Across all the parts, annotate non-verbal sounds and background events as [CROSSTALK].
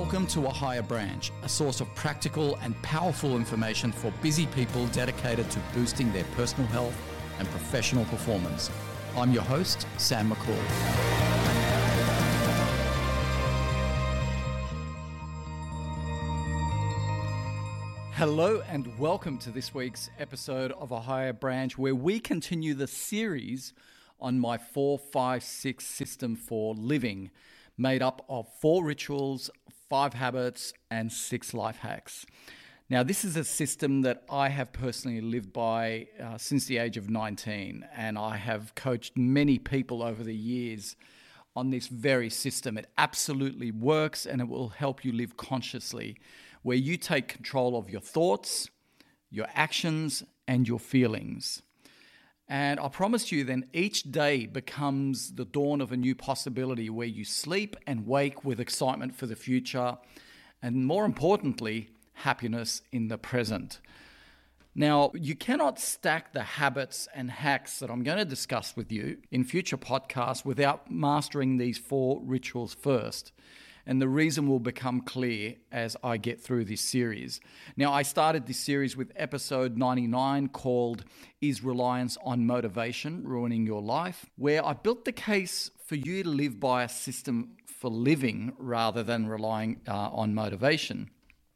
Welcome to A Higher Branch, a source of practical and powerful information for busy people dedicated to boosting their personal health and professional performance. I'm your host, Sam Makhoul. Hello, and welcome to this week's episode of A Higher Branch, where we continue the series on my 456 system for living, made up of four rituals, five habits, and six life hacks. Now, this is a system that I have personally lived by uh, since the age of 19, and I have coached many people over the years on this very system. It absolutely works and it will help you live consciously, where you take control of your thoughts, your actions, and your feelings. And I promise you, then each day becomes the dawn of a new possibility where you sleep and wake with excitement for the future, and more importantly, happiness in the present. Now, you cannot stack the habits and hacks that I'm going to discuss with you in future podcasts without mastering these four rituals first and the reason will become clear as I get through this series. Now, I started this series with episode 99 called Is Reliance on Motivation Ruining Your Life? where I built the case for you to live by a system for living rather than relying uh, on motivation.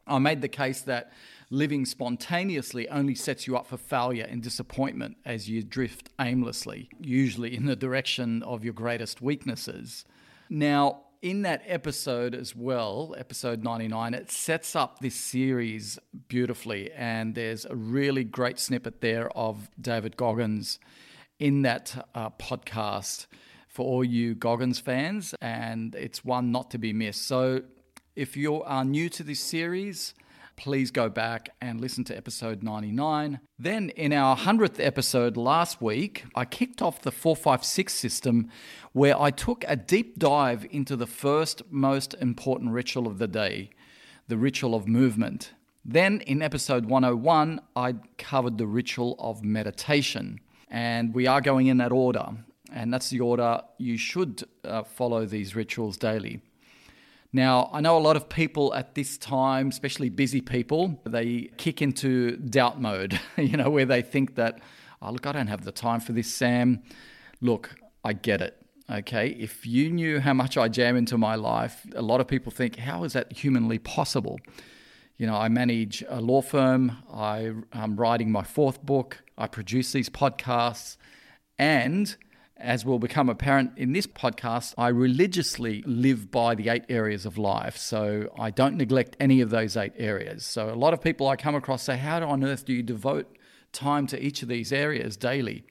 I made the case that living spontaneously only sets you up for failure and disappointment as you drift aimlessly, usually in the direction of your greatest weaknesses. Now, in that episode as well, episode 99, it sets up this series beautifully. And there's a really great snippet there of David Goggins in that uh, podcast for all you Goggins fans. And it's one not to be missed. So if you are new to this series, please go back and listen to episode 99. Then, in our 100th episode last week, I kicked off the 456 system where I took a deep dive into the first most important ritual of the day, the ritual of movement. Then, in episode 101, I covered the ritual of meditation. And we are going in that order. And that's the order you should uh, follow these rituals daily. Now, I know a lot of people at this time, especially busy people, they kick into doubt mode, [LAUGHS] you know, where they think that, oh, look, I don't have the time for this, Sam. Look, I get it. Okay. If you knew how much I jam into my life, a lot of people think, how is that humanly possible? You know, I manage a law firm, I, am writing my fourth book, I produce these podcasts, and as will become apparent in this podcast, I religiously live by the eight areas of life. So I don't neglect any of those eight areas. So a lot of people I come across say, How on earth do you devote time to each of these areas daily?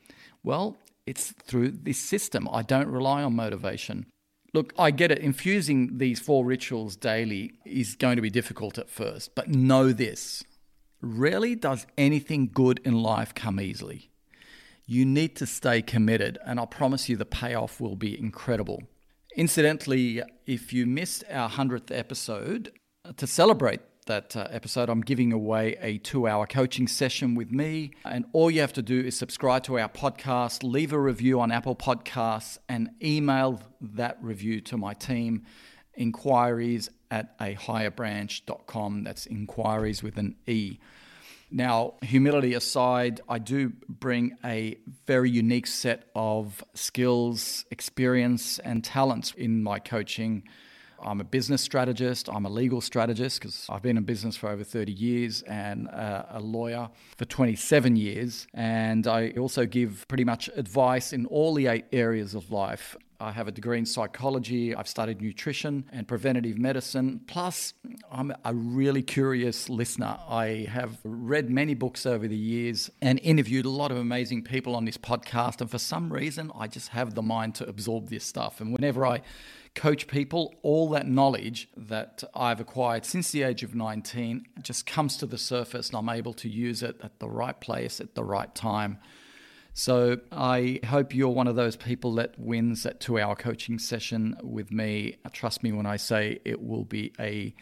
Well, it's through this system. I don't rely on motivation. Look, I get it. Infusing these four rituals daily is going to be difficult at first, but know this rarely does anything good in life come easily you need to stay committed, and I promise you the payoff will be incredible. Incidentally, if you missed our 100th episode, to celebrate that uh, episode, I'm giving away a two hour coaching session with me. And all you have to do is subscribe to our podcast, leave a review on Apple Podcasts, and email that review to my team. Inquiries at a. That's inquiries with an E. Now, humility aside, I do bring a very unique set of skills, experience, and talents in my coaching. I'm a business strategist, I'm a legal strategist because I've been in business for over 30 years and uh, a lawyer for 27 years. And I also give pretty much advice in all the eight areas of life I have a degree in psychology. I've studied nutrition and preventative medicine. Plus, I'm a really curious listener. I have read many books over the years and interviewed a lot of amazing people on this podcast. And for some reason, I just have the mind to absorb this stuff. And whenever I coach people, all that knowledge that I've acquired since the age of 19 just comes to the surface and I'm able to use it at the right place at the right time. So I hope you're one of those people that wins that two hour coaching session with me. Trust me when I say it will be a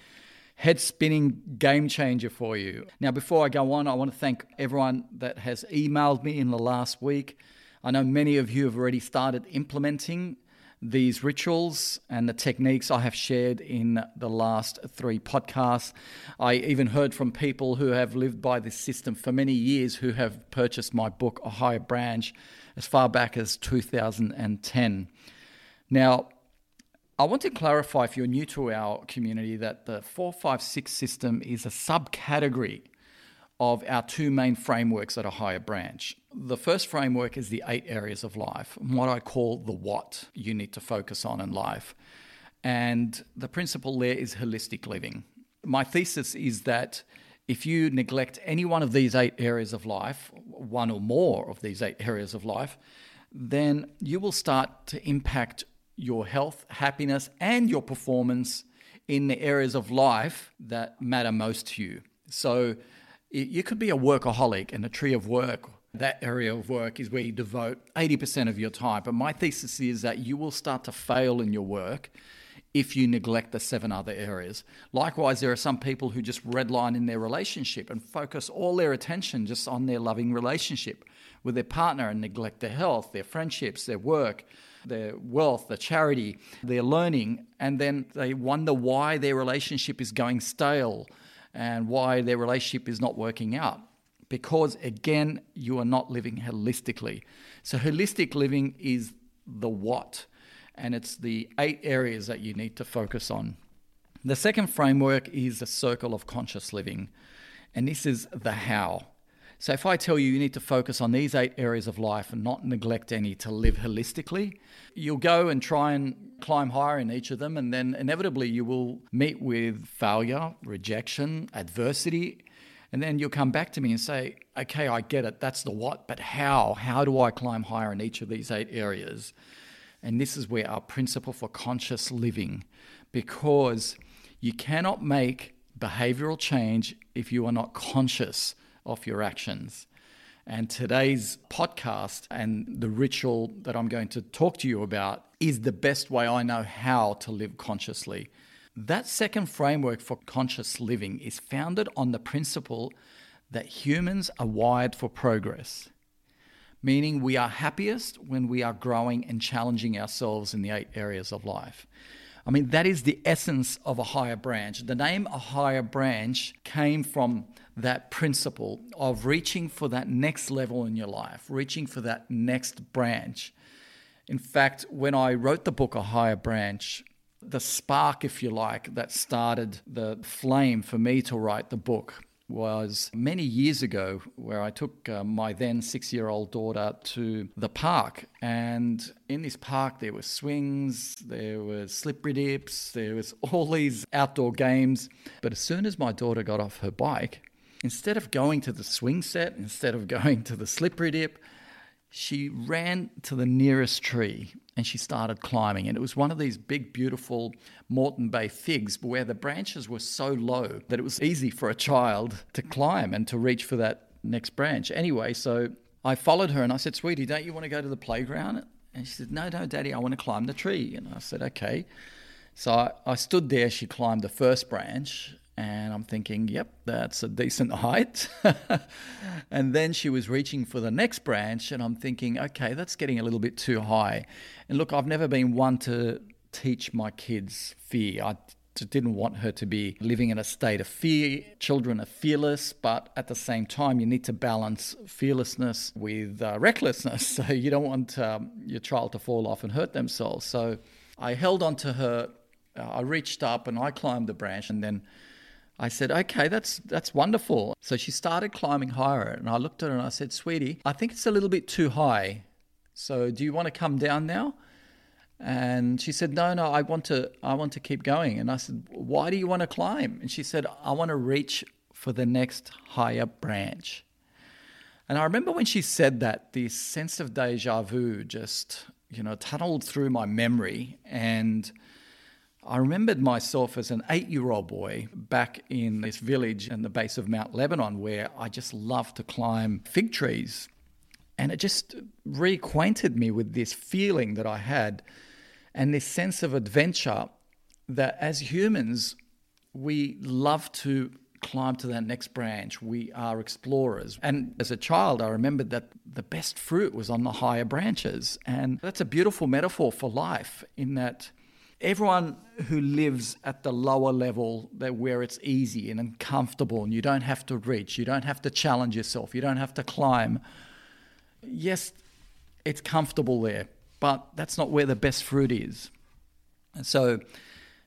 head spinning game changer for you. Now, before I go on, I want to thank everyone that has emailed me in the last week. I know many of you have already started implementing these rituals and the techniques I have shared in the last three podcasts. I even heard from people who have lived by this system for many years who have purchased my book, A Higher Branch, as far back as 2010. Now, I want to clarify if you're new to our community that the 456 system is a subcategory of our two main frameworks at a higher branch. The first framework is the eight areas of life, what I call the what you need to focus on in life. And the principle there is holistic living. My thesis is that if you neglect any one of these eight areas of life, one or more of these eight areas of life, then you will start to impact your health, happiness, and your performance in the areas of life that matter most to you. So you could be a workaholic and a tree of work. That area of work is where you devote 80% of your time. But my thesis is that you will start to fail in your work if you neglect the seven other areas. Likewise, there are some people who just redline in their relationship and focus all their attention just on their loving relationship with their partner and neglect their health, their friendships, their work, their wealth, their charity, their learning, and then they wonder why their relationship is going stale and why their relationship is not working out. Because again, you are not living holistically. So, holistic living is the what, and it's the eight areas that you need to focus on. The second framework is the circle of conscious living, and this is the how. So, if I tell you you need to focus on these eight areas of life and not neglect any to live holistically, you'll go and try and climb higher in each of them, and then inevitably you will meet with failure, rejection, adversity. And then you'll come back to me and say, okay, I get it. That's the what, but how? How do I climb higher in each of these eight areas? And this is where our principle for conscious living, because you cannot make behavioral change if you are not conscious of your actions. And today's podcast and the ritual that I'm going to talk to you about is the best way I know how to live consciously. That second framework for conscious living is founded on the principle that humans are wired for progress, meaning we are happiest when we are growing and challenging ourselves in the eight areas of life. I mean, that is the essence of a higher branch. The name a higher branch came from that principle of reaching for that next level in your life, reaching for that next branch. In fact, when I wrote the book A Higher Branch, the spark, if you like, that started the flame for me to write the book was many years ago where I took uh, my then six year old daughter to the park. And in this park, there were swings, there were slippery dips, there was all these outdoor games. But as soon as my daughter got off her bike, instead of going to the swing set, instead of going to the slippery dip, she ran to the nearest tree and she started climbing. And it was one of these big, beautiful Moreton Bay figs where the branches were so low that it was easy for a child to climb and to reach for that next branch. Anyway, so I followed her and I said, Sweetie, don't you want to go to the playground? And she said, No, no, Daddy, I want to climb the tree. And I said, Okay. So I, I stood there. She climbed the first branch and I'm thinking, yep, that's a decent [LAUGHS] height. and then she was reaching for the next branch, and I'm thinking, okay, that's getting a little bit too high. And look, I've never been one to teach my kids fear. I didn't want her to be living in a state of fear. Children are fearless, but at the same time, you need to balance fearlessness with uh, recklessness. [LAUGHS] So you don't want um, your child to fall off and hurt themselves. So I held on to her. Uh, I reached up and I climbed the branch, and then I said, okay, that's that's wonderful. So she started climbing higher, and I looked at her and I said, sweetie, I think it's a little bit too high. So do you want to come down now? And she said, no, no, I want to, I want to keep going. And I said, why do you want to climb? And she said, I want to reach for the next higher branch. And I remember when she said that, the sense of deja vu just, you know, tunneled through my memory and I remembered myself as an eight year old boy back in this village in the base of Mount Lebanon where I just loved to climb fig trees. And it just reacquainted me with this feeling that I had and this sense of adventure that as humans, we love to climb to that next branch. We are explorers. And as a child, I remembered that the best fruit was on the higher branches. And that's a beautiful metaphor for life in that everyone who lives at the lower level that where it's easy and comfortable and you don't have to reach, you don't have to challenge yourself, you don't have to climb. Yes, it's comfortable there, but that's not where the best fruit is. And so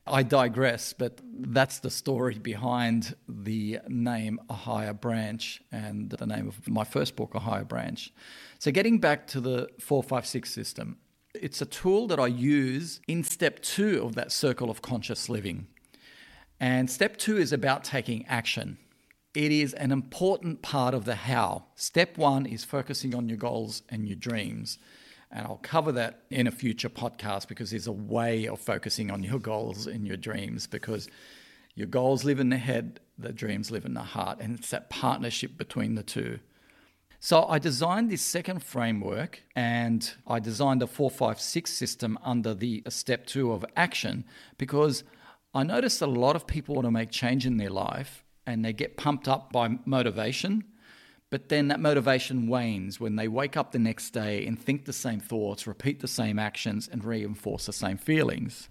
I digress, but that's the story behind the name A Higher Branch and the name of my first book, A Higher Branch. So, getting back to the 456 system, it's a tool that I use in step two of that circle of conscious living. And step two is about taking action. It is an important part of the how. Step one is focusing on your goals and your dreams. And I'll cover that in a future podcast because there's a way of focusing on your goals and your dreams because your goals live in the head, the dreams live in the heart. And it's that partnership between the two. So I designed this second framework and I designed a 456 system under the step two of action because I noticed a lot of people want to make change in their life and they get pumped up by motivation but then that motivation wanes when they wake up the next day and think the same thoughts, repeat the same actions, and reinforce the same feelings.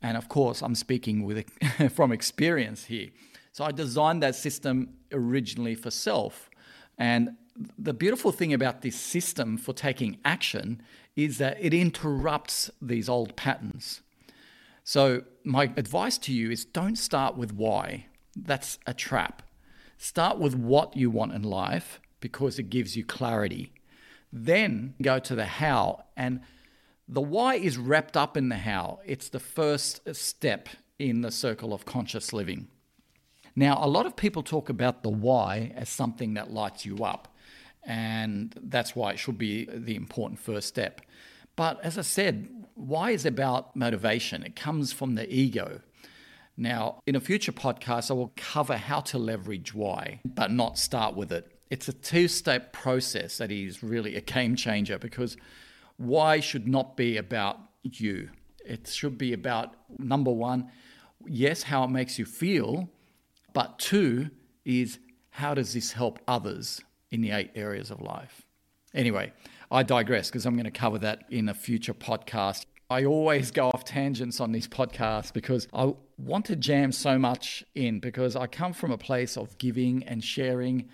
And of course, I'm speaking with [LAUGHS] from experience here. So I designed that system originally for self. And the beautiful thing about this system for taking action is that it interrupts these old patterns. So, my advice to you is don't start with why. That's a trap. Start with what you want in life because it gives you clarity. Then go to the how. And the why is wrapped up in the how, it's the first step in the circle of conscious living. Now, a lot of people talk about the why as something that lights you up, and that's why it should be the important first step. But as I said, why is about motivation? It comes from the ego. Now, in a future podcast, I will cover how to leverage why, but not start with it. It's a two step process that is really a game changer because why should not be about you. It should be about number one, yes, how it makes you feel, but two is how does this help others in the eight areas of life? Anyway, I digress because I'm going to cover that in a future podcast. I always go off tangents on these podcasts because I want to jam so much in because I come from a place of giving and sharing.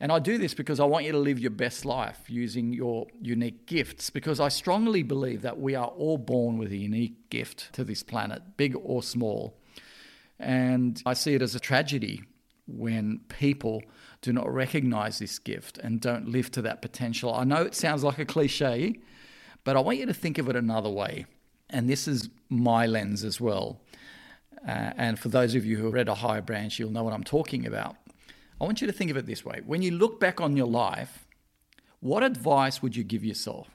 And I do this because I want you to live your best life using your unique gifts because I strongly believe that we are all born with a unique gift to this planet, big or small. And I see it as a tragedy when people do not recognize this gift and don't live to that potential. I know it sounds like a cliche, but I want you to think of it another way. And this is my lens as well. Uh, and for those of you who read A Higher Branch, you'll know what I'm talking about. I want you to think of it this way when you look back on your life, what advice would you give yourself?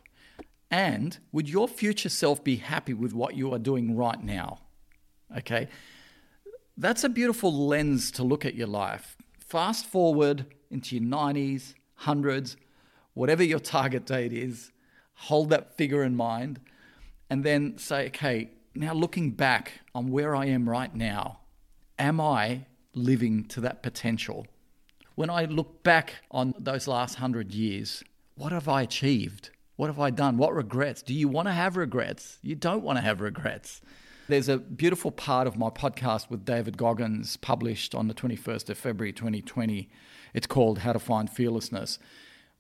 And would your future self be happy with what you are doing right now? Okay. That's a beautiful lens to look at your life. Fast forward into your 90s, 100s, whatever your target date is, hold that figure in mind, and then say, okay, now looking back on where I am right now, am I living to that potential? When I look back on those last hundred years, what have I achieved? What have I done? What regrets? Do you want to have regrets? You don't want to have regrets. There's a beautiful part of my podcast with David Goggins published on the 21st of February 2020. It's called How to Find Fearlessness,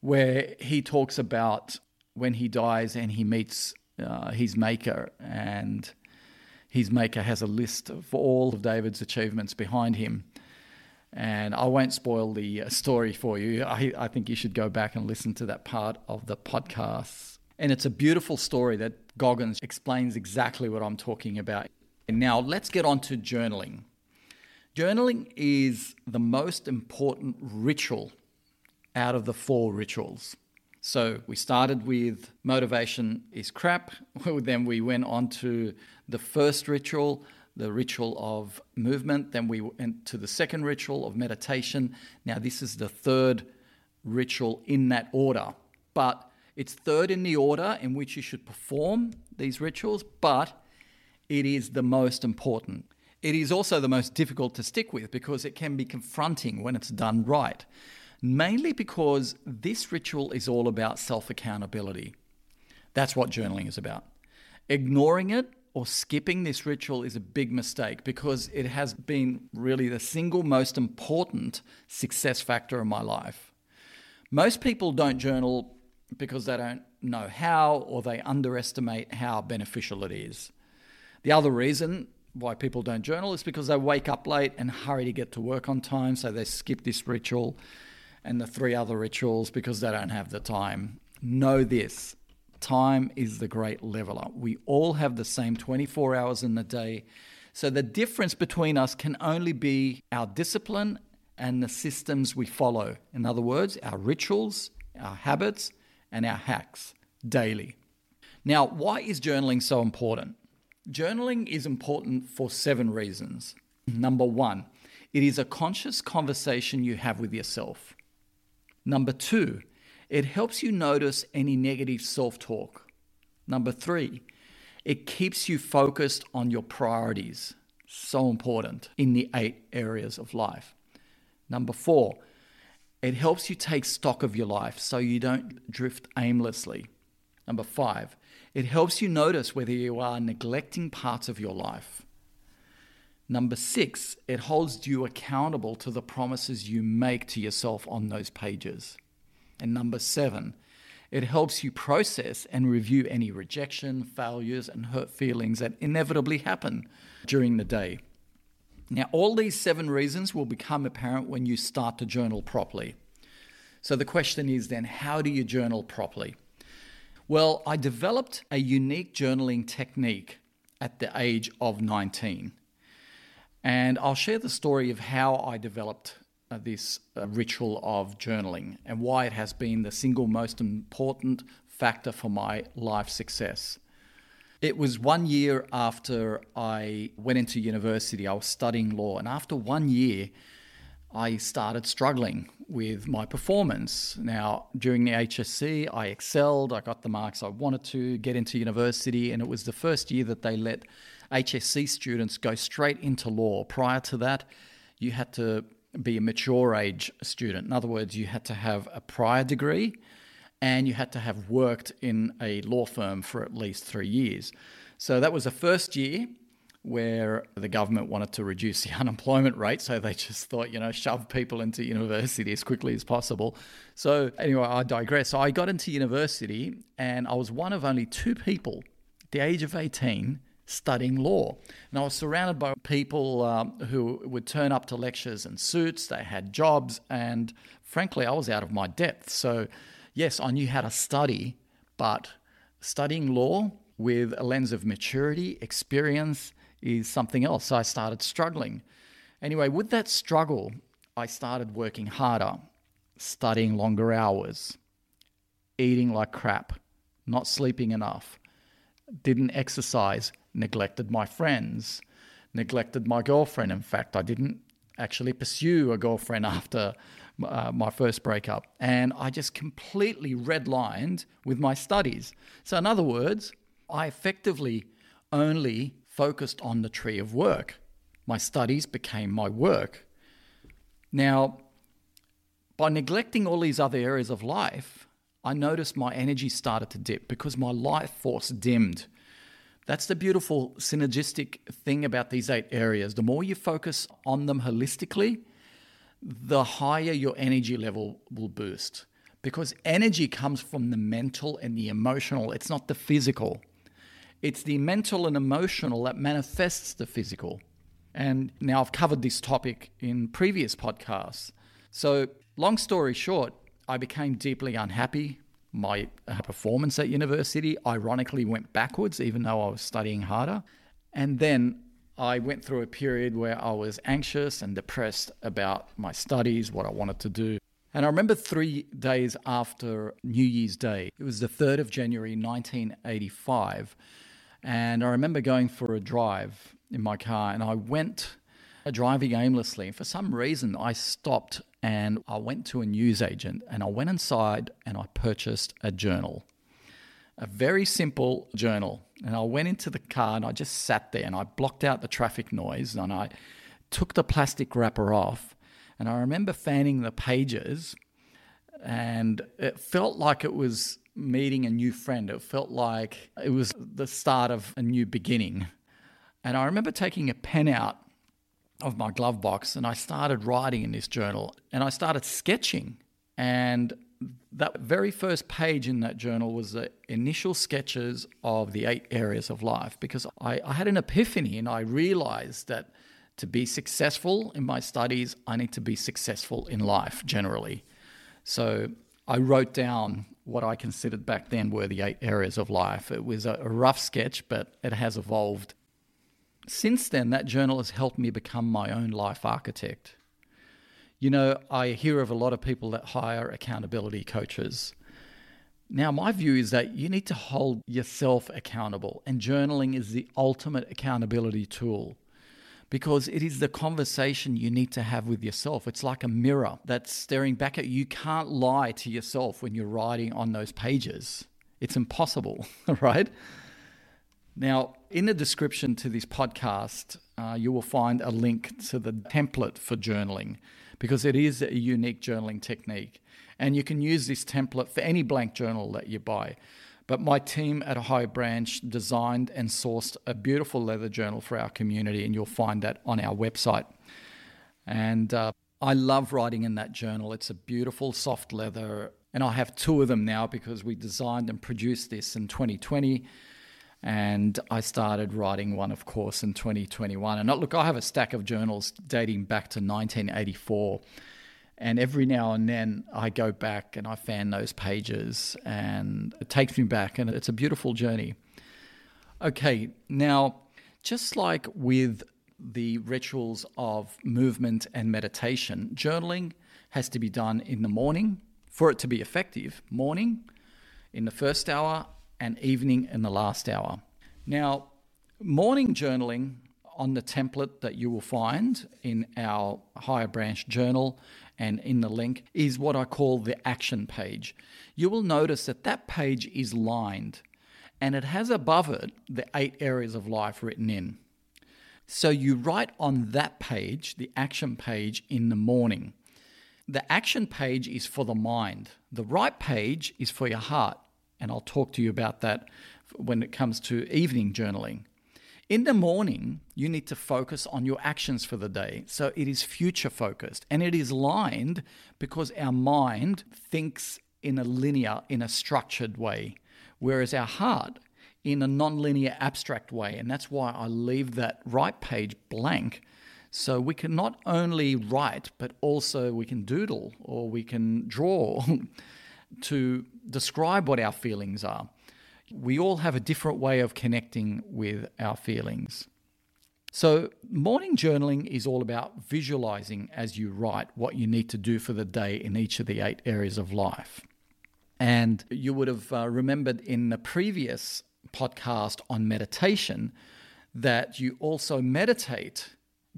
where he talks about when he dies and he meets uh, his maker, and his maker has a list of all of David's achievements behind him. And I won't spoil the uh, story for you. I, I think you should go back and listen to that part of the podcast. And it's a beautiful story that Goggins explains exactly what I'm talking about. And now let's get on to journaling. Journaling is the most important ritual out of the four rituals. So we started with motivation is crap. [LAUGHS] then we went on to the first ritual, the ritual of movement. Then we went to the second ritual of meditation. Now, this is the third ritual in that order. But it's third in the order in which you should perform these rituals, but it is the most important. It is also the most difficult to stick with because it can be confronting when it's done right, mainly because this ritual is all about self accountability. That's what journaling is about. Ignoring it or skipping this ritual is a big mistake because it has been really the single most important success factor in my life. Most people don't journal because they don't know how or they underestimate how beneficial it is. The other reason why people don't journal is because they wake up late and hurry to get to work on time, so they skip this ritual and the three other rituals because they don't have the time. Know this time is the great leveler. We all have the same 24 hours in the day. So the difference between us can only be our discipline and the systems we follow. In other words, our rituals, our habits, and our hacks daily. Now, why is journaling so important? Journaling is important for seven reasons. Number one, it is a conscious conversation you have with yourself. Number two, it helps you notice any negative self talk. Number three, it keeps you focused on your priorities. So important in the eight areas of life. Number four, it helps you take stock of your life so you don't drift aimlessly. Number five, it helps you notice whether you are neglecting parts of your life. Number six, it holds you accountable to the promises you make to yourself on those pages. And number seven, it helps you process and review any rejection, failures, and hurt feelings that inevitably happen during the day. Now, all these seven reasons will become apparent when you start to journal properly. So, the question is then, how do you journal properly? Well, I developed a unique journaling technique at the age of 19. And I'll share the story of how I developed uh, this uh, ritual of journaling and why it has been the single most important factor for my life success. It was one year after I went into university, I was studying law, and after one year, I started struggling with my performance. Now, during the HSC, I excelled, I got the marks I wanted to get into university, and it was the first year that they let HSC students go straight into law. Prior to that, you had to be a mature age student. In other words, you had to have a prior degree and you had to have worked in a law firm for at least three years. So that was the first year where the government wanted to reduce [LAUGHS] the unemployment rate. So they just thought, you know, shove people into university as quickly as possible. So, anyway, I digress. So I got into university and I was one of only two people the age of 18 studying law. And I was surrounded by people um, who would turn up to lectures in suits, they had jobs, and frankly, I was out of my depth. So, yes, I knew how to study, but studying law with a lens of maturity, experience, is something else. So I started struggling. Anyway, with that struggle, I started working harder, studying longer hours, eating like crap, not sleeping enough, didn't exercise, neglected my friends, neglected my girlfriend. In fact, I didn't actually pursue a girlfriend [LAUGHS] after uh, my first breakup. And I just completely redlined with my studies. So, in other words, I effectively only focused on the tree of work. My studies became my work. Now, by neglecting all these other areas of life, I noticed my energy started to dip because my life force dimmed. That's the beautiful synergistic thing about these eight areas. The more you focus on them holistically, the higher your energy level will boost. Because energy comes from the mental and the emotional, it's not the physical. It's the mental and emotional that manifests the physical. And now I've covered this topic in previous podcasts. So, long story short, I became deeply unhappy. My uh, performance at university ironically went backwards, even though I was studying harder. And then I went through a period where I was anxious and depressed about my studies, what I wanted to do. And I remember three days after New Year's Day, it was the 3rd of January 1985. And I remember going for a drive in my car and I went uh, driving aimlessly. And For some reason, I stopped and I went to a newsagent and I went inside and I purchased a journal. A very simple journal. And I went into the car and I just sat there and I blocked out the traffic noise and I took the plastic wrapper off. And I remember fanning the pages and it felt like it was meeting a new friend. It felt like it was the start of a new beginning. And I remember taking a pen out of my glove box and I started writing in this journal and I started sketching. And that very first page in that journal was the initial sketches of the eight areas of life because I, I had an epiphany and I realized that to be successful in my studies, I need to be successful in life generally. So I wrote down what I considered back then were the eight areas of life. It was a, rough sketch, but it has evolved. Since then, that journal has helped me become my own life architect. You know, I hear of a lot of people that hire accountability coaches. Now, my view is that you need to hold yourself accountable, and journaling is the ultimate accountability tool because it is the conversation you need to have with yourself. It's like a mirror that's staring back at you. You can't lie to yourself when you're writing on those pages. It's impossible, [LAUGHS] right? Now, in the description to this podcast, uh, you will find a link to the template for journaling because it is a unique journaling technique. And you can use this template for any blank journal that you buy. But my team at A Higher Branch designed and sourced a beautiful leather journal for our community, and you'll find that on our website. And uh, I love writing in that journal. It's a beautiful soft leather, and I have two of them now because we designed and produced this in 2020. And I started writing one, of course, in 2021. And look, I have a stack of journals dating back to 1984 and every now and then I go back and I fan those pages and it takes me back and it's a beautiful journey. Okay, now, just like with the rituals of movement and meditation, journaling has to be done in the morning for it to be effective. Morning, in the first hour, and evening in the last hour. Now, morning journaling on the template that you will find in our higher branch journal and in the link is what I call the action page. You will notice that that page is lined and it has above it the eight areas of life written in. So you write on that page, the action page, in the morning. The action page is for the mind, the right page is for your heart. And I'll talk to you about that when it comes to evening journaling. In the morning, you need to focus on your actions for the day. So it is future focused and it is lined because our mind thinks in a linear, in a structured way, whereas our heart in a non-linear abstract way. And that's why I leave that right page blank. So we can not only write, but also we can doodle or we can draw [LAUGHS] to describe what our feelings are we all have a different way of connecting with our feelings. So, morning journaling is all about visualizing as you write what you need to do for the day in each of the eight areas of life. And you would have uh, remembered in the previous podcast on meditation that you also meditate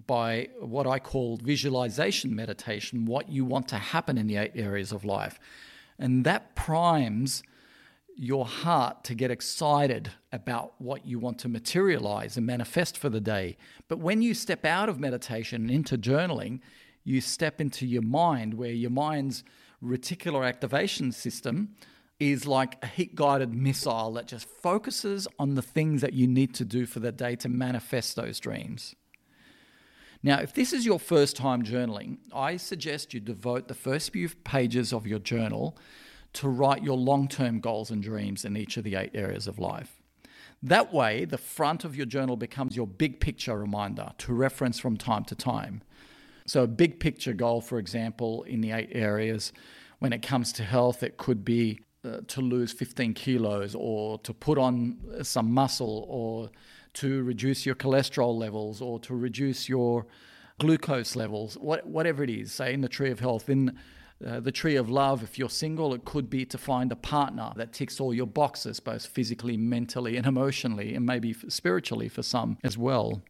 by what I call visualization meditation, what you want to happen in the eight areas of life. And that primes your heart to get excited about what you want to materialize and manifest for the day. But when you step out of meditation and into journaling, you step into your mind where your mind's reticular activation system is like a heat guided missile that just focuses on the things that you need to do for the day to manifest those dreams. Now, if this is your first time journaling, I suggest you devote the first few pages of your journal to write your long term goals and dreams in each of the eight areas of life. That way, the front of your journal becomes your big picture reminder to reference from time to time. So, a big picture goal, for example, in the eight areas, when it comes to health, it could be uh, to lose 15 kilos or to put on some muscle or to reduce your cholesterol levels or to reduce your glucose levels, what, whatever it is, say in the tree of health. In uh, the tree of love, if you're single, it could be to find a partner that ticks all your boxes, both physically, mentally, and emotionally, and maybe spiritually for some as well.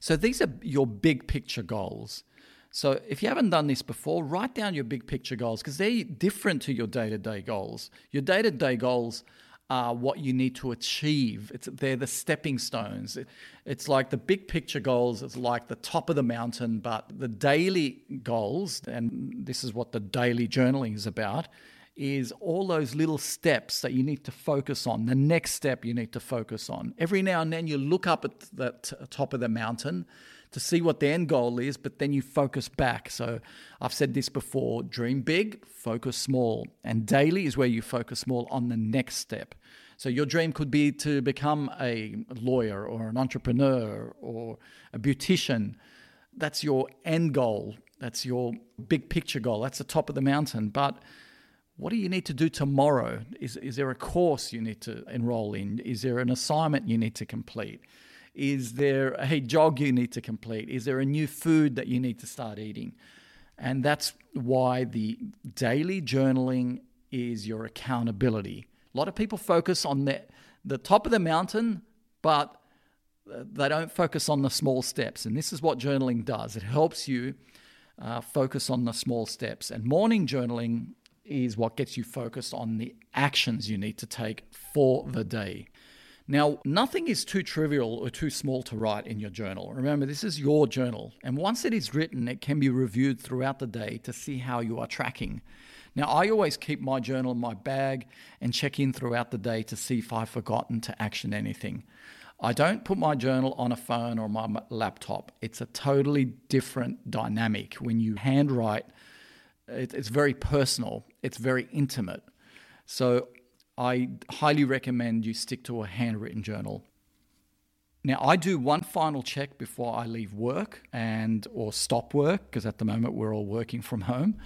So these are your big picture goals. So if you haven't done this before, write down your big picture goals because they're different to your day to day goals. Your day to day goals are what you need to achieve. It's, they're the stepping stones. It, it's like the big picture goals, it's like the top of the mountain, but the daily goals, and this is what the daily journaling is about, is all those little steps that you need to focus on. The next step you need to focus on. Every now and then you look up at the t- top of the mountain to see what the end goal is, but then you focus back. So I've said this before dream big, focus small. And daily is where you focus small on the next step. So your dream could be to become a lawyer or an entrepreneur or a beautician. That's your end goal. That's your big picture goal. That's the top of the mountain. But what do you need to do tomorrow? Is, is there a course you need to enroll in? Is there an assignment you need to complete? Is there a jog you need to complete? Is there a new food that you need to start eating? And that's why the daily journaling is your accountability. A lot of people focus on the, the top of the mountain, but they don't focus on the small steps. And this is what journaling does it helps you uh, focus on the small steps. And morning journaling is what gets you focused on the actions you need to take for the day. Now, nothing is too trivial or too small to write in your journal. Remember, this is your journal, and once it is written, it can be reviewed throughout the day to see how you are tracking. Now, I always keep my journal in my bag and check in throughout the day to see if I've forgotten to action anything. I don't put my journal on a phone or my laptop. It's a totally different dynamic. When you handwrite, it's very personal, it's very intimate. So I highly recommend you stick to a handwritten journal. Now I do one final check before I leave work and or stop work because at the moment we're all working from home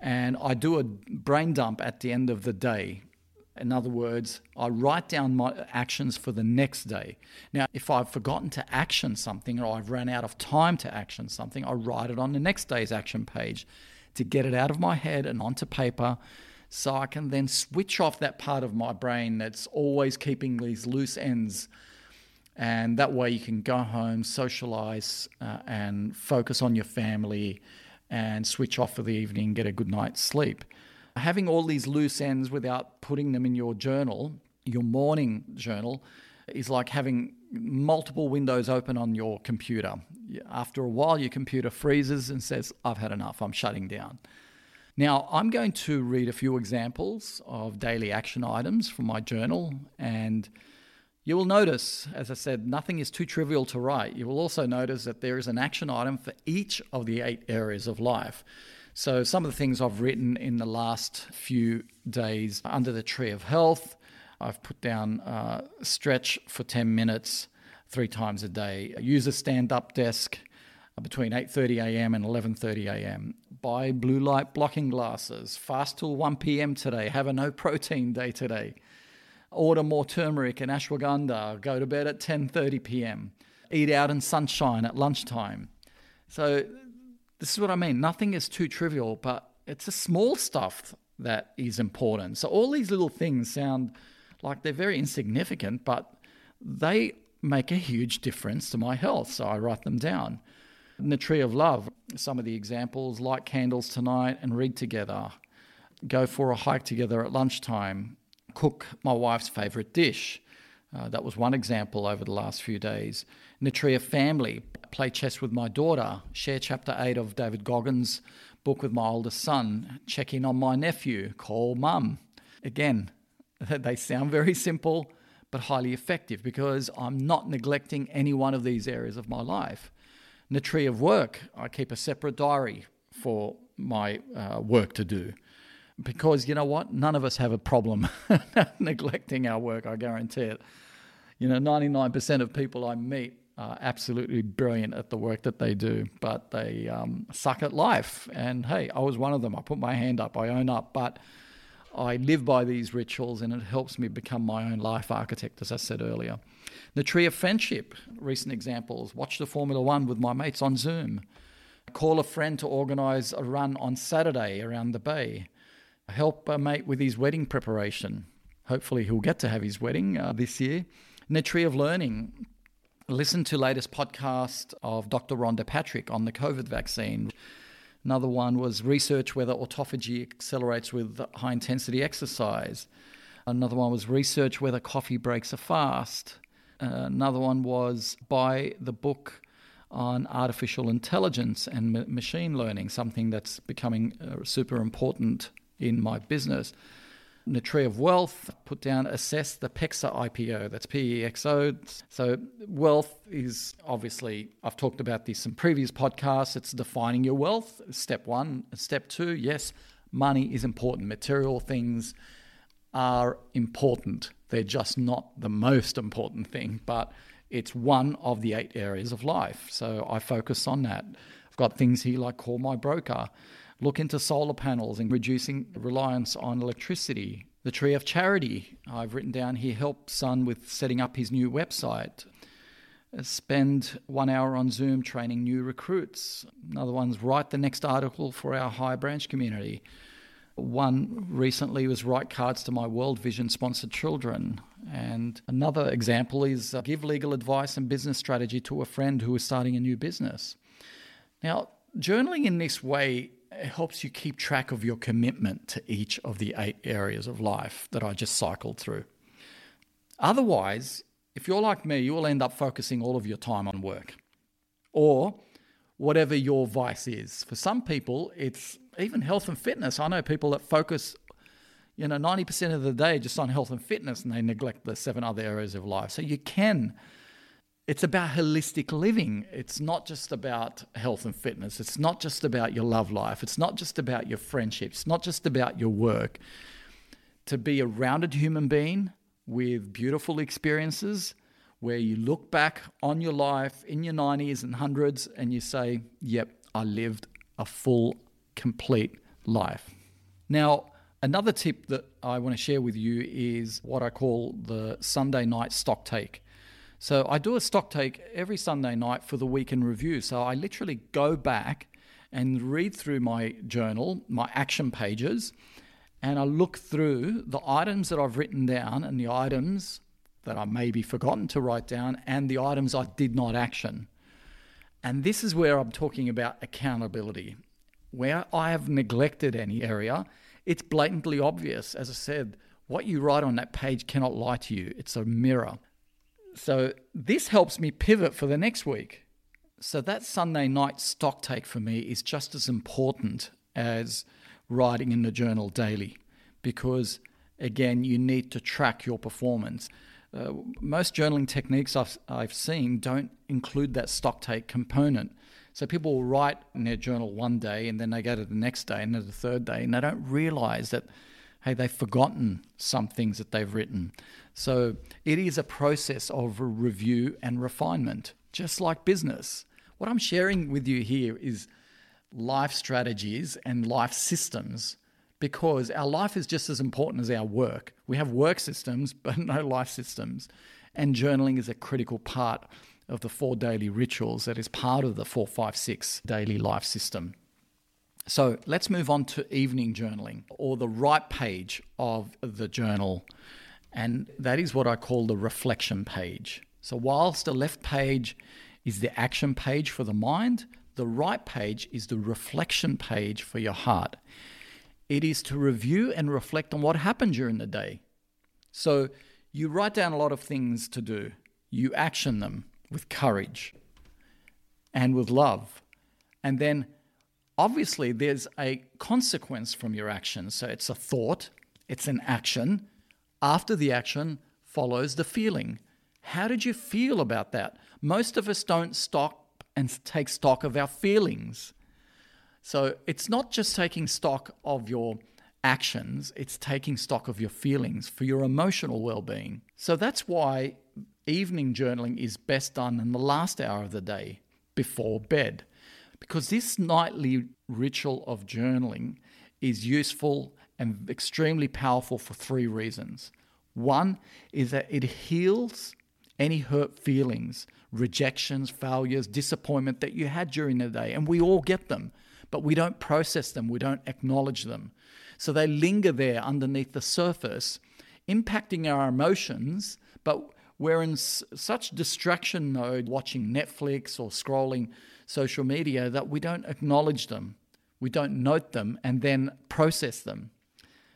and I do a brain dump at the end of the day. In other words, I write down my actions for the next day. Now, if I've forgotten to action something or I've run out of time to action something, I write it on the next day's action page to get it out of my head and onto paper so I can then switch off that part of my brain that's always keeping these loose ends. And that way you can go home, socialize, uh, and focus on your family and switch off for the evening, get a good night's sleep. Having all these loose ends without putting them in your journal, your morning journal, is like having multiple windows open on your computer. After a while, your computer freezes and says, I've had enough, I'm shutting down. Now, I'm going to read a few examples of daily action items from my journal, and you will notice, as I said, nothing is too trivial to write. You will also notice that there is an action item for each of the eight areas of life. So, some of the things I've written in the last few days under the tree of health, I've put down uh, stretch for 10 minutes three times a day, use a stand up desk between 8:30 a.m. and 11:30 a.m. Buy blue light blocking glasses. Fast till 1 p.m. today. Have a no protein day today. Order more turmeric and ashwagandha. Go to bed at 10:30 p.m. Eat out in sunshine at lunchtime. So this is what I mean. Nothing is too trivial, but it's the small stuff that is important. So all these little things sound like they're very insignificant, but they make a huge difference to my health. So I write them down. In the Tree of Love, some of the examples light candles tonight and read together, go for a hike together at lunchtime, cook my wife's favourite dish. Uh, that was one example over the last few days. In the Tree of Family, play chess with my daughter, share chapter 8 of David Goggins' book with my oldest son, check in on my nephew, call mum. Again, [LAUGHS] they sound very simple but highly effective because I'm not neglecting any one of these areas of my life. The tree of work, I keep a separate diary for my uh, work to do. Because you know what? None of us have a problem [LAUGHS] neglecting our work, I guarantee it. You know, 99% of people I meet are absolutely brilliant at the work that they do, but they um, suck at life. And hey, I was one of them. I put my hand up, I own up. But I live by these rituals and it helps me become my own life architect, as I said earlier. The Tree of Friendship, recent examples. Watch the Formula One with my mates on Zoom. Call a friend to organise a run on Saturday around the bay. Help a mate with his wedding preparation. Hopefully, he'll get to have his wedding uh, this year. And the Tree of Learning. Listen to latest podcast of Dr. Rhonda Patrick on the COVID vaccine. Another one was research whether autophagy accelerates with high intensity exercise. Another one was research whether coffee breaks a fast. Uh, another one was buy the book on artificial intelligence and ma- machine learning, something that's becoming uh, super important in my business. The Tree of Wealth, put down assess the PEXA IPO, that's P E X O. So, wealth is obviously, I've talked about this in previous podcasts, it's defining your wealth, step one. Step two, yes, money is important. Material things are important. They're just not the most important thing, but it's one of the eight areas of life. So I focus on that. I've got things here like call my broker, look into solar panels and reducing reliance on electricity. The Tree of Charity, I've written down here, help son with setting up his new website. Spend one hour on Zoom training new recruits. Another one's write the next article for our Higher Branch community. One recently was write cards to my World Vision sponsored children. And another example is uh, give legal advice and business strategy to a friend who is starting a new business. Now, journaling in this way helps you keep track of your commitment to each of the eight areas of life that I just cycled through. Otherwise, if you're like me, you will end up focusing all of your time on work or whatever your vice is. For some people, it's even health and fitness. I know people that focus, you know, 90% of the day just on health and fitness and they neglect the seven other areas of life. So you can. It's about holistic living. It's not just about health and fitness. It's not just about your love life. It's not just about your friendships. It's not just about your work. To be a rounded human being with beautiful experiences where you look back on your life in your 90s and hundreds and you say, yep, I lived a full, complete life. Now, another tip that I want to share with you is what I call the Sunday night stock take. So I do a stock take every Sunday night for the week in review. So I literally go back and read through my journal, my action pages, and I look through the items that I've written down and the items that I maybe forgotten to write down and the items I did not action. And this is where I'm talking about accountability. Where I have neglected any area, it's blatantly obvious. As I said, what you write on that page cannot lie to you, it's a mirror. So this helps me pivot for the next week. So that Sunday night stock take for me is just as important as writing in the journal daily because, again, you need to track your performance. Uh, most journaling techniques I've, I've seen don't include that stock take component. So people will write in their journal one day and then they go to the next day and then the third day and they don't realize that, hey, they've forgotten some things that they've written. So it is a process of review and refinement, just like business. What I'm sharing with you here is life strategies and life systems because our life is just as important as our work. We have work systems, [LAUGHS] but no life systems. And journaling is a critical part of the four daily rituals that is part of the 456 daily life system. So let's move on to evening journaling or the right page of the journal. And that is what I call the reflection page. So, whilst the left page is the action page for the mind, the right page is the reflection page for your heart. It is to review and reflect on what happened during the day. So you write down a lot of things to do, you action them with courage and with love. And then obviously there's a consequence from your actions. So it's a thought, it's an action. After the action follows the feeling. How did you feel about that? Most of us don't stop and take stock of our feelings. So it's not just taking stock of your actions, it's taking stock of your feelings for your emotional well being. So that's why evening journaling is best done in the last hour of the day before bed. Because this nightly ritual of journaling is useful and extremely powerful for three reasons. One is that it heals any hurt feelings, rejections, failures, disappointment that you had during the day, and we all get them but we don't process them, we don't acknowledge them. So they linger there underneath the surface, impacting our emotions, but we're in s- such distraction mode watching Netflix or scrolling social media that we don't acknowledge them, we don't note them, and then process them.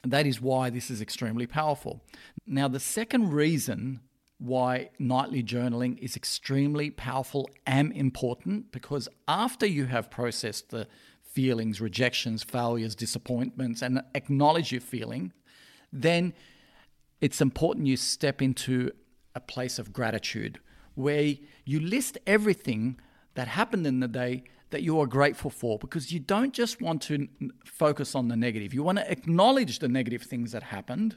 That is why this is extremely powerful. Now, the second reason why nightly journaling is extremely powerful and important because after you have processed the feelings, rejections, failures, disappointments, and acknowledge your feeling, then it's important you step into a place of gratitude where you list everything that happened in the day that you are grateful for because you don't just want to focus on the negative. You want to acknowledge the negative things that happened.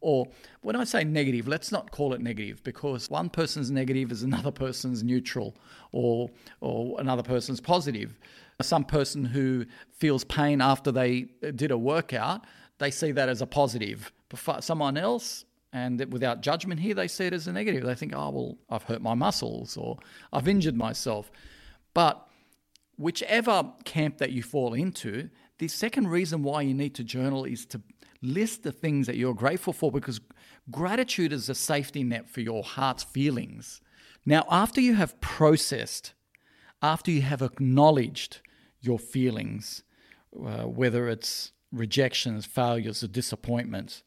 Or when I say negative, let's not call it negative because one person's negative is [LAUGHS] another person's neutral or, or another person's positive. Some person who feels pain after they uh, did a workout, they see that as a positive. But someone else, and without judgment here, they see it as a negative. They think, oh, well, I've hurt my muscles or I've injured myself. But whichever camp that you fall into, the second reason why you need to journal is to list the things that you're grateful for because gratitude is a safety net for your heart's feelings. Now, after you have processed, after you have acknowledged your feelings, uh, whether it's rejections, failures, or disappointments,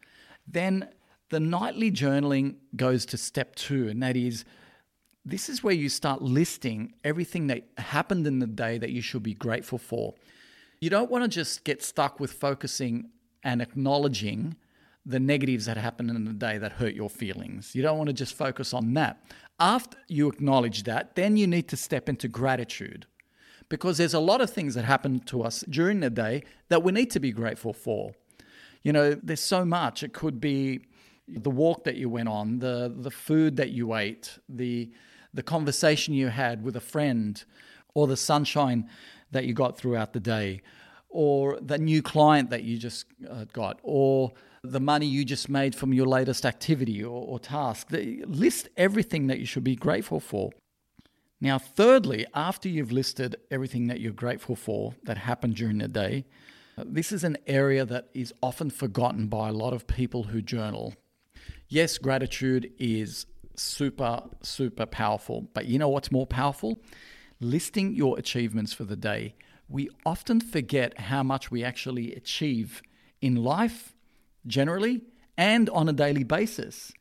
then the nightly journaling goes to step two, and that is this is where you start listing everything that happened in the day that you should be grateful for. You don't want to just get stuck with focusing and acknowledging the negatives that happened in the day that hurt your feelings. You don't want to just focus on that. After you acknowledge that, then you need to step into gratitude because there's a lot of things that happen to us during the day that we need to be grateful for. You know, there's so much. It could be the walk that you went on, the the food that you ate, the the conversation you had with a friend, or the sunshine that you got throughout the day, or the new client that you just uh, got, or the money you just made from your latest activity or, or task. List everything that you should be grateful for. Now, thirdly, after you've listed everything that you're grateful for that happened during the day, this is an area that is often forgotten by a lot of people who journal. Yes, gratitude is super, super powerful. But you know what's more powerful? Listing your achievements for the day. We often forget how much we actually achieve in life, generally, and on a daily basis.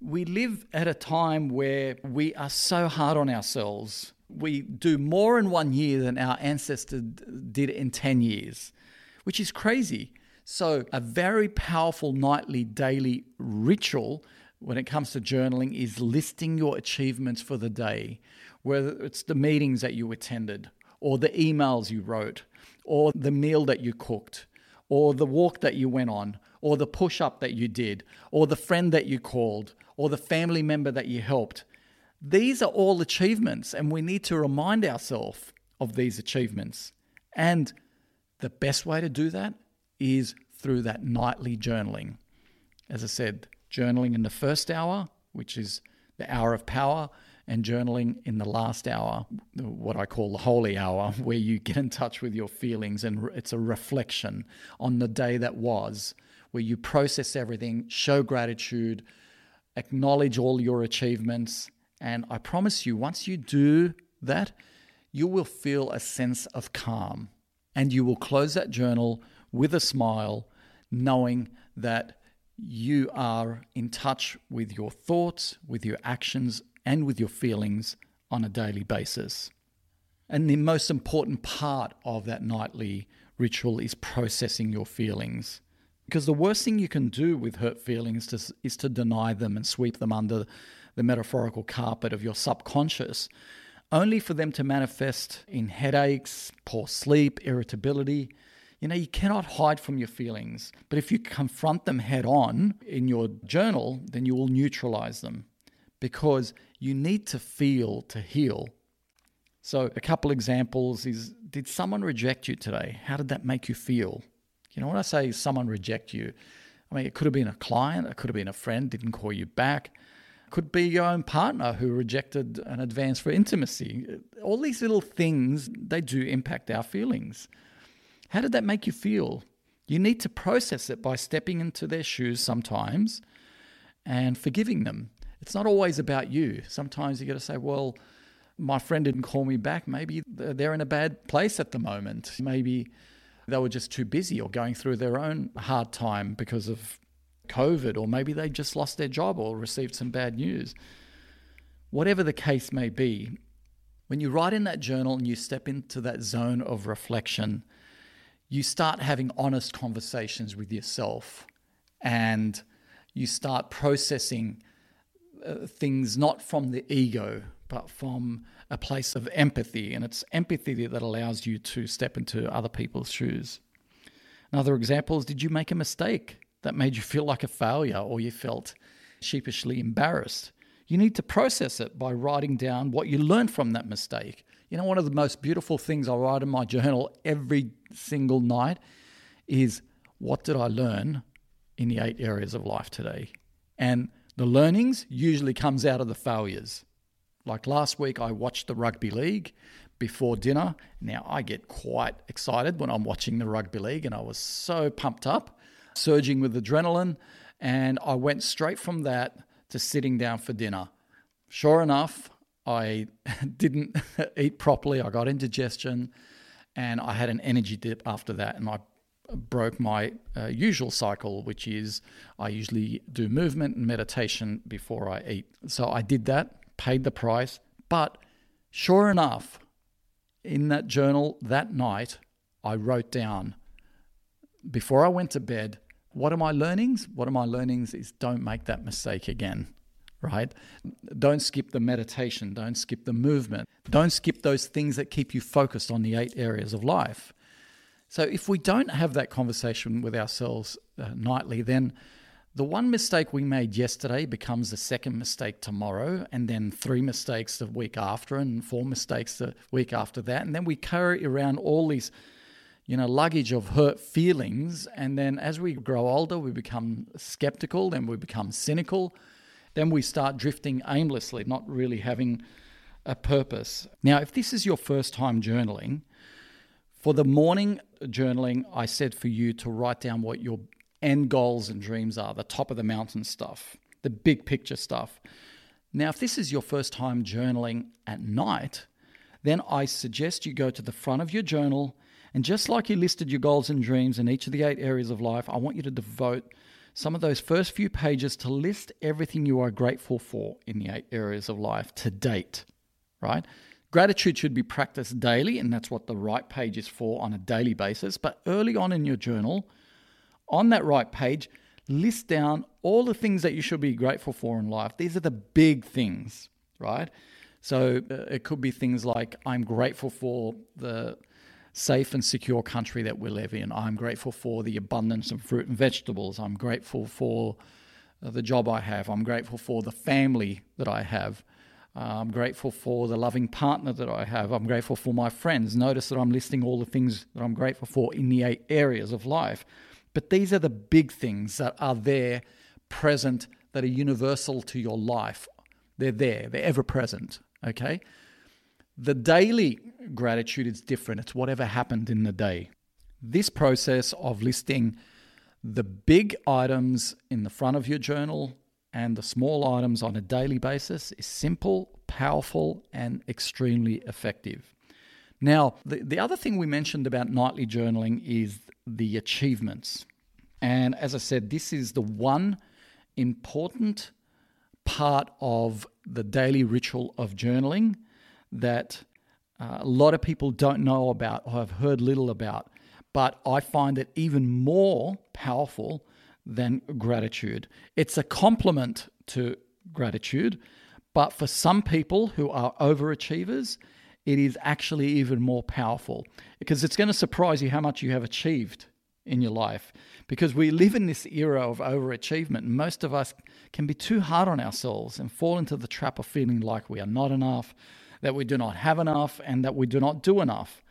We live at a time where we are so hard on ourselves. We do more in one year than our ancestors did in 10 years, which is crazy. So, a very powerful nightly, daily ritual when it comes to journaling is listing your achievements for the day, whether it's the meetings that you attended, or the emails you wrote, or the meal that you cooked, or the walk that you went on, or the push up that you did, or the friend that you called, or the family member that you helped. These are all achievements, and we need to remind ourselves of these achievements. And the best way to do that is through that nightly journaling. As I said, journaling in the first hour, which is the hour of power, and journaling in the last hour, what I call the holy hour, [LAUGHS] where you get in touch with your feelings and it's a reflection on the day that was, where you process everything, show gratitude, acknowledge all your achievements. And I promise you, once you do that, you will feel a sense of calm and you will close that journal with a smile, knowing that you are in touch with your thoughts, with your actions, and with your feelings on a daily basis. And the most important part of that nightly ritual is processing your feelings. Because the worst thing you can do with hurt feelings is to, is to deny them and sweep them under the metaphorical carpet of your subconscious, only for them to manifest in headaches, poor sleep, irritability, you know, you cannot hide from your feelings, but if you confront them head on in your journal, then you will neutralize them because you need to feel to heal. So, a couple examples is Did someone reject you today? How did that make you feel? You know, when I say someone reject you, I mean, it could have been a client, it could have been a friend, didn't call you back. It could be your own partner who rejected an advance for intimacy. All these little things, they do impact our feelings. How did that make you feel? You need to process it by stepping into their shoes sometimes and forgiving them. It's not always about you. Sometimes you got to say, well, my friend didn't call me back. Maybe they're in a bad place at the moment. Maybe they were just too busy or going through their own hard time because of COVID, or maybe they just lost their job or received some bad news. Whatever the case may be, when you write in that journal and you step into that zone of reflection, you start having honest conversations with yourself and you start processing uh, things not from the ego, but from a place of empathy. And it's empathy that allows you to step into other people's shoes. Another example is did you make a mistake that made you feel like a failure or you felt sheepishly embarrassed? You need to process it by writing down what you learned from that mistake. You know, one of the most beautiful things I write in my journal every single night is what did I learn in the eight areas of life today? And the learnings usually comes out of the failures. Like last week, I watched the rugby league before dinner. Now I get quite excited when I'm watching the rugby league, and I was so pumped up, surging with adrenaline, and I went straight from that to sitting down for dinner. Sure enough, I [LAUGHS] didn't [LAUGHS] eat properly. I got indigestion, and I had an energy dip after that, and I broke my uh, usual cycle, which is I usually do movement and meditation before I eat. So I did that, paid the price. But sure enough, in that journal that night, I wrote down before I went to bed, what are my learnings? What are my learnings is don't make that mistake again, right? Don't skip the meditation, don't skip the movement, don't skip those things that keep you focused on the eight areas of life. So if we don't have that conversation with ourselves uh, nightly, then the one mistake we made yesterday becomes the second mistake tomorrow, and then three mistakes the week after, and four mistakes the week after that. And then we carry around all these, you know, luggage of hurt feelings. And then as we grow older, we become skeptical, then we become cynical, then we start drifting aimlessly, not really having a purpose. Now, if this is your first time journaling, for the morning journaling, I said for you to write down what your end goals and dreams are, the top of the mountain stuff, the big picture stuff. Now, if this is your first time journaling at night, then I suggest you go to the front of your journal and just like you listed your goals and dreams in each of the eight areas of life, I want you to devote some of those first few pages to list everything you are grateful for in the eight areas of life to date, right? Gratitude should be practiced daily, and that's what the right page is for on a daily basis. But early on in your journal, on that right page, list down all the things that you should be grateful for in life. These are the big things, right? So uh, it could be things like I'm grateful for the safe and secure country that we live in. I'm grateful for the abundance of fruit and vegetables. I'm grateful for uh, the job I have. I'm grateful for the family that I have. I'm grateful for the loving partner that I have. I'm grateful for my friends. Notice that I'm listing all the things that I'm grateful for in the eight areas of life. But these are the big things that are there, present, that are universal to your life. They're there, they're ever present. Okay? The daily gratitude is different, it's whatever happened in the day. This process of listing the big items in the front of your journal and the small items on a daily basis is simple, powerful, and extremely effective. Now, the, the other thing we mentioned about nightly journaling is the achievements. And as I said, this is the one important part of the daily ritual of journaling that uh, a lot of people don't know about or have heard little about. But I find it even more powerful than gratitude. It's a complement to gratitude, but for some people who are overachievers, it is actually even more powerful because it's going to surprise you how much you have achieved in your life. Because we live in this era of overachievement, most of us can be too hard on ourselves and fall into the trap of feeling like we are not enough, that we do not have enough, and that we do not do enough.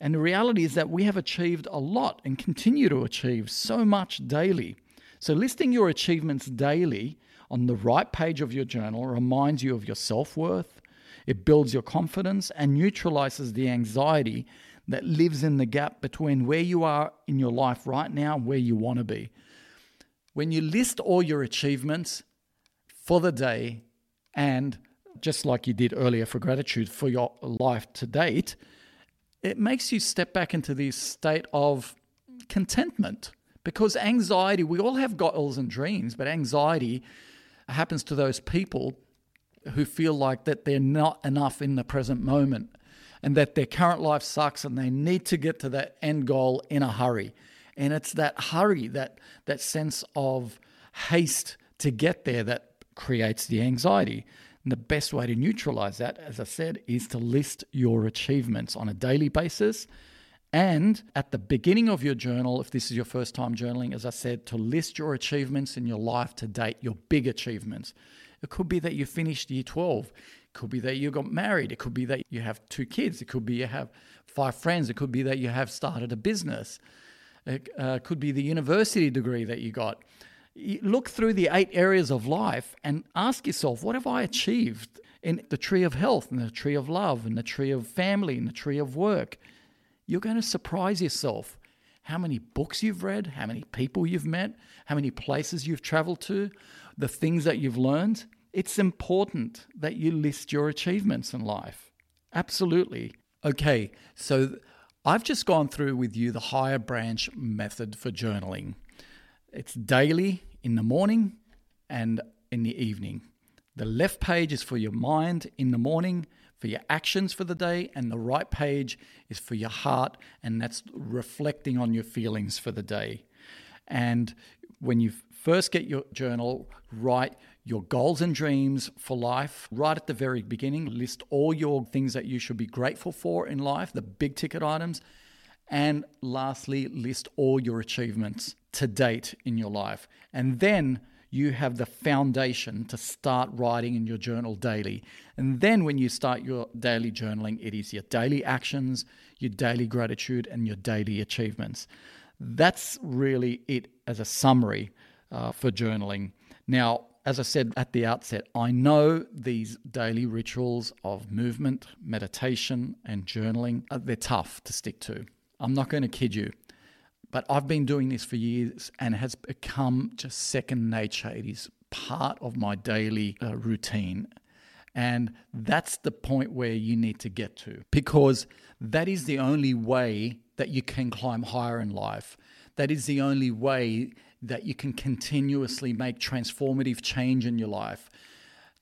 And the reality is that we have achieved a lot and continue to achieve so much daily. So, listing your achievements daily on the right page of your journal reminds you of your self worth, it builds your confidence, and neutralizes the anxiety that lives in the gap between where you are in your life right now and where you want to be. When you list all your achievements for the day and just like you did earlier for gratitude for your life to date, it makes you step back into this state of contentment because anxiety, we all have goals and dreams, but anxiety happens to those people who feel like that they're not enough in the present moment and that their current life sucks and they need to get to that end goal in a hurry. And it's that hurry, that that sense of haste to get there that creates the anxiety. And the best way to neutralize that, as I said, is to list your achievements on a daily basis. And at the beginning of your journal, if this is your first time journaling, as I said, to list your achievements in your life to date, your big achievements. It could be that you finished year 12. It could be that you got married. It could be that you have two kids. It could be you have five friends. It could be that you have started a business. It uh, could be the university degree that you got look through the eight areas of life and ask yourself, what have I achieved in the tree of health, and the tree of love, and the tree of family, and the tree of work? You're going to surprise yourself how many books you've read, how many people you've met, how many places you've traveled to, the things that you've learned. It's important that you list your achievements in life. Absolutely. Okay, so I've just gone through with you the higher branch method for journaling. It's daily in the morning and in the evening. The left page is for your mind in the morning, for your actions for the day, and the right page is for your heart, and that's reflecting on your feelings for the day. And when you first get your journal, write your goals and dreams for life right at the very beginning. List all your things that you should be grateful for in life, the big ticket items. And lastly, list all your achievements to date in your life. And then you have the foundation to start writing in your journal daily. And then when you start your daily journaling, it is your daily actions, your daily gratitude, and your daily achievements. That's really it as a summary uh, for journaling. Now, as I said at the outset, I know these daily rituals of movement, meditation, and journaling, uh, they're tough to stick to. I'm not going to kid you. But I've been doing this for years and has become just second nature. It is part of my daily uh, routine. And that's the point where you need to get to because that is the only way that you can climb higher in life. That is the only way that you can continuously make transformative change in your life.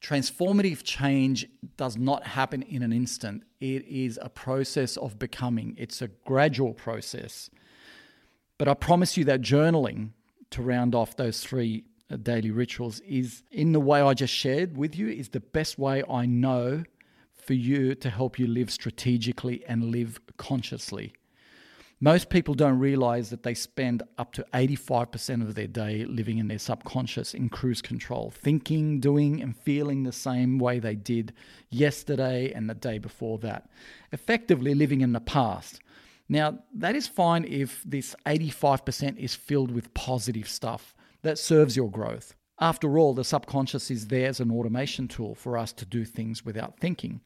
Transformative change does not happen in an instant. It is a process of becoming. It's a gradual process. But I promise you that journaling to round off those three uh, daily rituals is in the way I just shared with you is the best way I know for you to help you live strategically and live consciously. Most people don't realize that they spend up to 85% of their day living in their subconscious in cruise control, thinking, doing, and feeling the same way they did yesterday and the day before that, effectively living in the past. Now, that is fine if this 85% is filled with positive stuff that serves your growth. After all, the subconscious is there as an automation tool for us to do things without thinking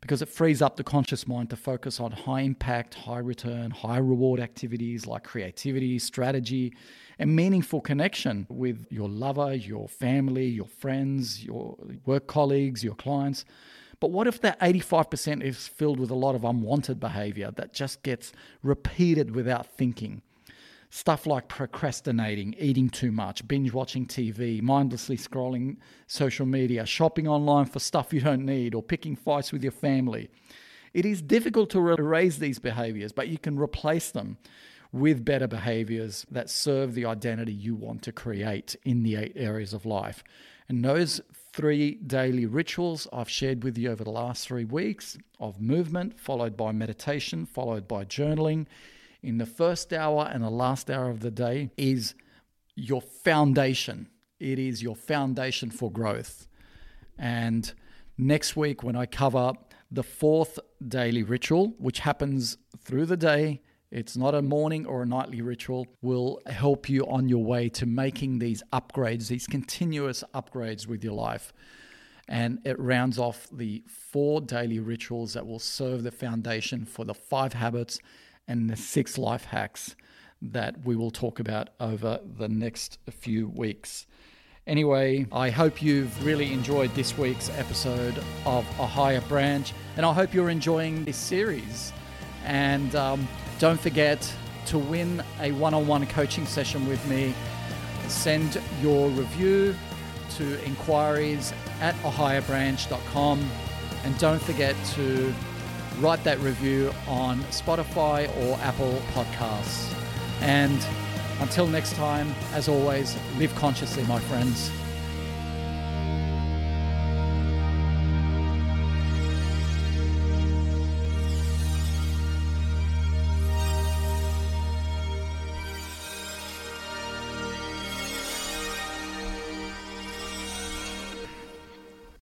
because it frees up the conscious mind to focus on high impact, high return, high reward activities like creativity, strategy, and meaningful connection with your lover, your family, your friends, your work colleagues, your clients. But what if that 85% is filled with a lot of unwanted behavior that just gets repeated without thinking? Stuff like procrastinating, eating too much, binge watching TV, mindlessly scrolling social media, shopping online for stuff you don't need, or picking fights with your family. It is difficult to erase these behaviors, but you can replace them with better behaviors that serve the identity you want to create in the eight areas of life. And those three daily rituals I've shared with you over the last three weeks of movement, followed by meditation, followed by journaling in the first hour and the last hour of the day is your foundation. It is your foundation for growth. And next week, when I cover the fourth daily ritual, which happens through the day, it's not a morning or a nightly ritual, will help you on your way to making these upgrades, these continuous upgrades with your life. And it rounds off the four daily rituals that will serve the foundation for the five habits and the six life hacks that we will talk about over the next few weeks. Anyway, I hope you've really enjoyed this week's episode of A Higher Branch, and I hope you're enjoying this series And um, don't forget to win a one on one coaching session with me. Send your review to inquiries at ahigherbranch.com. And don't forget to write that review on Spotify or Apple Podcasts. And until next time, as always, live consciously, my friends.